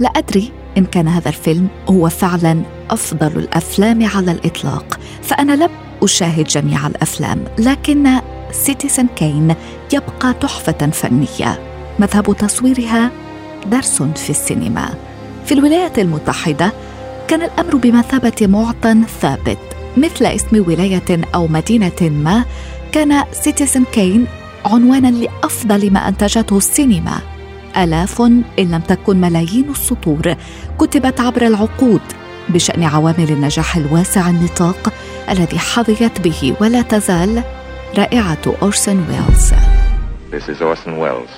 لا أدري إن كان هذا الفيلم هو فعلا أفضل الأفلام على الإطلاق فأنا لم أشاهد جميع الأفلام لكن سيتيزن كين يبقى تحفة فنية. مذهب تصويرها درس في السينما. في الولايات المتحدة كان الأمر بمثابة معطى ثابت مثل اسم ولاية أو مدينة ما كان سيتيزن كين عنوانا لأفضل ما أنتجته السينما. آلاف إن لم تكن ملايين السطور كتبت عبر العقود بشأن عوامل النجاح الواسع النطاق الذي حظيت به ولا تزال رائعة أورسون ويلز This is Orson Welles.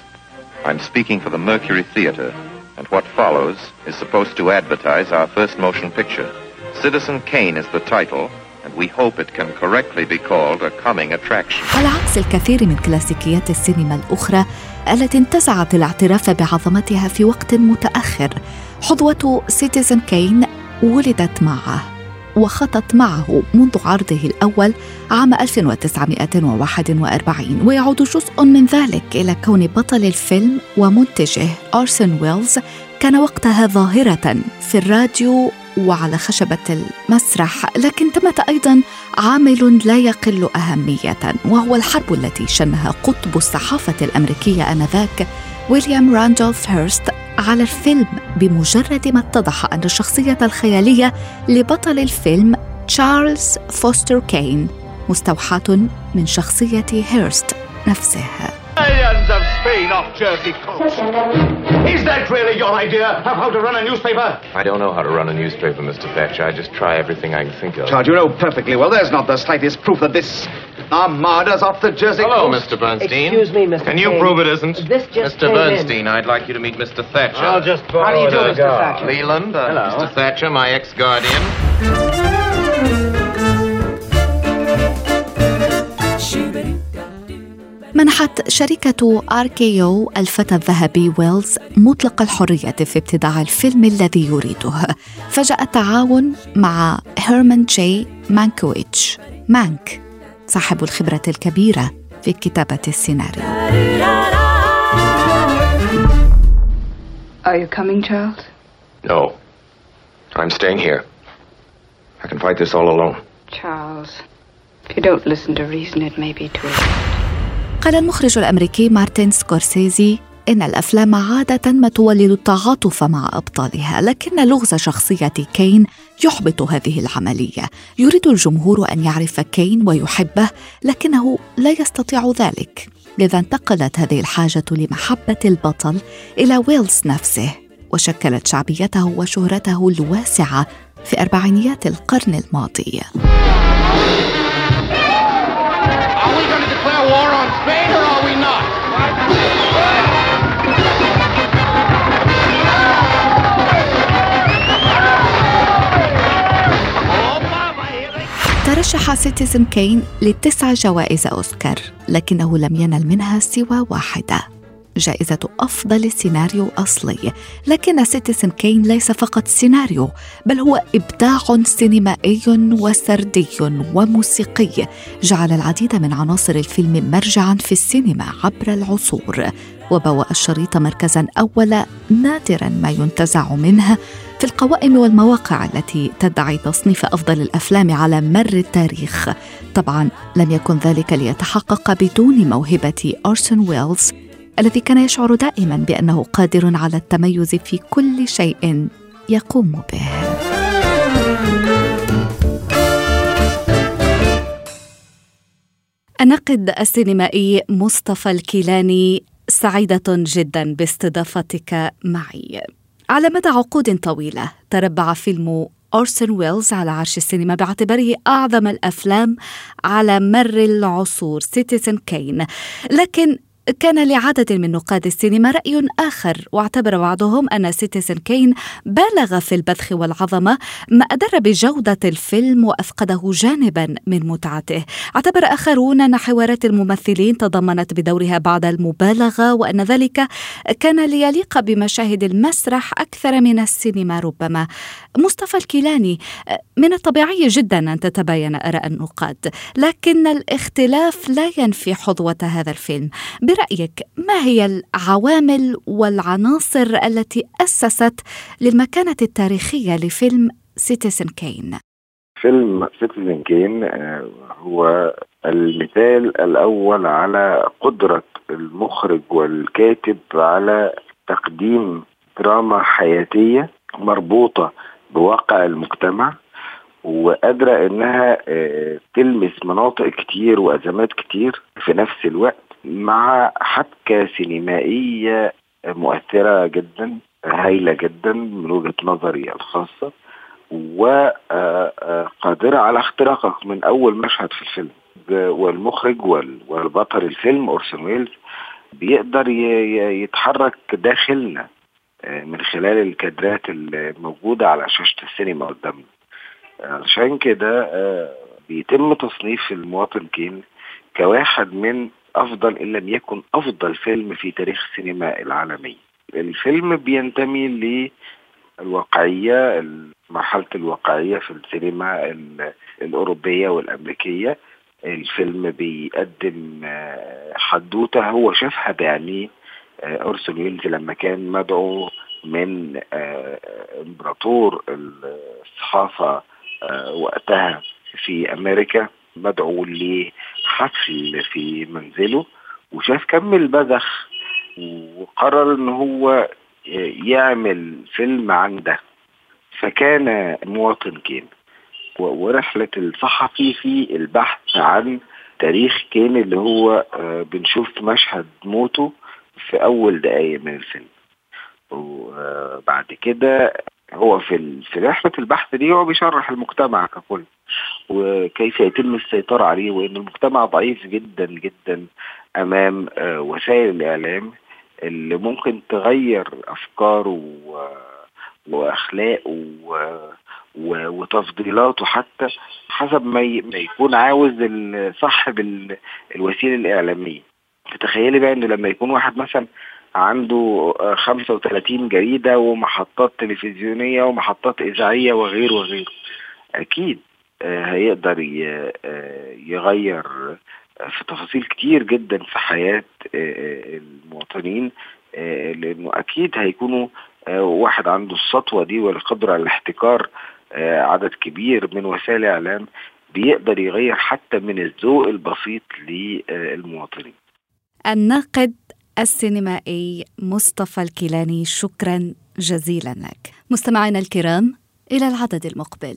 I'm speaking for the Mercury Theater, and what follows is supposed to advertise our first motion picture. Citizen Kane is the title, we hope it can correctly be called a coming attraction. على عكس الكثير من كلاسيكيات السينما الأخرى التي انتزعت الاعتراف بعظمتها في وقت متأخر حظوة سيتيزن كين ولدت معه وخطت معه منذ عرضه الأول عام 1941 ويعود جزء من ذلك إلى كون بطل الفيلم ومنتجه أرسن ويلز كان وقتها ظاهرة في الراديو وعلى خشبة المسرح. لكن ثمة أيضا عامل لا يقل أهمية وهو الحرب التي شنها قطب الصحافة الأمريكية آنذاك ويليام راندولف هيرست على الفيلم بمجرد ما اتضح أن الشخصية الخيالية لبطل الفيلم تشارلز فوستر كين مستوحاة من شخصية هيرست نفسه Galleons of Spain off Jersey coast. Is that really your idea of how to run a newspaper? I don't know how to run a newspaper, Mr. Thatcher. I just try everything I can think of. Charles, you know perfectly well there's not the slightest proof that this armada's off the Jersey Hello, coast. Mr. Bernstein. Excuse me, Mr. Can you Kane. prove it isn't? This just Mr. came in. Bernstein, I'd like you to meet Mr. Thatcher. I'll just How do you do, Mr. Thatcher? Leland, uh, Hello. Mr. Thatcher, my ex-guardian. شركة آركيو الفتى الذهبي ويلز مطلق الحرية في ابتداع الفيلم الذي يريده فجاء التعاون مع هيرمان جي مانكويتش مانك صاحب الخبرة الكبيرة في كتابة السيناريو Are you coming, Charles? No. I'm staying here. I can fight this all alone. Charles, if you don't listen to reason, it may be too late. قال المخرج الأمريكي مارتن سكورسيزي إن الأفلام عادة ما تولد التعاطف مع أبطالها لكن لغز شخصية كين يحبط هذه العملية. يريد الجمهور أن يعرف كين ويحبه لكنه لا يستطيع ذلك. لذا انتقلت هذه الحاجة لمحبة البطل إلى ويلز نفسه وشكلت شعبيته وشهرته الواسعة في أربعينيات القرن الماضي. On Spain or are we not? ترشح سيتيزن كين لتسع جوائز أوسكار لكنه لم ينل منها سوى واحدة جائزة أفضل سيناريو أصلي. لكن سيتيزن كين ليس فقط سيناريو بل هو إبداع سينمائي وسردي وموسيقي. جعل العديد من عناصر الفيلم مرجعا في السينما عبر العصور. وبوأ الشريط مركزا أول نادرا ما ينتزع منه. في القوائم والمواقع التي تدعي تصنيف أفضل الأفلام على مر التاريخ. طبعا لم يكن ذلك ليتحقق بدون موهبة أرسون ويلز الذي كان يشعر دائما بأنه قادر على التميز في كل شيء يقوم به الناقد السينمائي مصطفى الكيلاني سعيدة جدا باستضافتك معي. على مدى عقود طويلة تربع فيلم أورسون ويلز على عرش السينما باعتباره أعظم الأفلام على مر العصور سيتيزن كين لكن كان لعدد من نقاد السينما رأي آخر واعتبر بعضهم أن سيتيزن كين بالغ في البذخ والعظمة ما أضر بجودة الفيلم وأفقده جانبا من متعته. اعتبر آخرون أن حوارات الممثلين تضمنت بدورها بعض المبالغة وأن ذلك كان ليليق بمشاهد المسرح أكثر من السينما ربما. مصطفى الكيلاني من الطبيعي جدا أن تتباين آراء النقاد لكن الاختلاف لا ينفي حظوة هذا الفيلم. برأيك ما هي العوامل والعناصر التي أسست للمكانة التاريخية لفيلم سيتيزن كين؟ فيلم سيتيزن كين آه، هو المثال الأول على قدرة المخرج والكاتب على تقديم دراما حياتية مربوطة بواقع المجتمع وقادرة إنها آه، تلمس مناطق كتير وأزمات كتير في نفس الوقت مع حبكة سينمائية مؤثرة جدا هايلة جدا من وجهة نظري الخاصة وقادرة على اختراقك من أول مشهد في الفيلم. والمخرج والبطل الفيلم أورسون ويلز بيقدر يتحرك داخلنا من خلال الكادرات الموجودة على شاشة السينما قدامنا عشان كده بيتم تصنيف المواطن كين كواحد من أفضل إن لم يكن أفضل فيلم في تاريخ السينما العالمي. الفيلم بينتمي للواقعية مرحلة الواقعية في السينما الأوروبية والأمريكية. الفيلم بيقدم حدوتة هو شافها بعينيه أورسون ويلز لما كان مدعو من إمبراطور الصحافة وقتها في أمريكا مدعو لحفل في منزله وشاف كم البذخ وقرر إن هو يعمل فيلم عن ده. فكان مواطن كين ورحلة الصحفي في البحث عن تاريخ كين اللي هو بنشوف مشهد موته في أول دقايق من الفيلم. وبعد كده هو في في رحلة البحث دي هو بيشرح المجتمع ككل. وكيف يتم السيطرة عليه وإن المجتمع ضعيف جدا جدا أمام وسائل الإعلام اللي ممكن تغير أفكاره وأخلاقه وتفضيلاته حتى حسب ما يكون عاوز صاحب الوسيلة الإعلامية. تخيلي بقى إنه لما يكون واحد مثلا عنده 35 جريدة ومحطات تلفزيونية ومحطات إذاعية وغير وغيره. أكيد. هيقدر يغير في تفاصيل كتير جدا في حياة المواطنين لأنه أكيد هيكونوا واحد عنده السطوة دي والقدرة على الاحتكار عدد كبير من وسائل الإعلام بيقدر يغير حتى من الذوق البسيط للمواطنين. الناقد السينمائي مصطفى الكيلاني شكرا جزيلا لك. مستمعينا الكرام إلى العدد المقبل.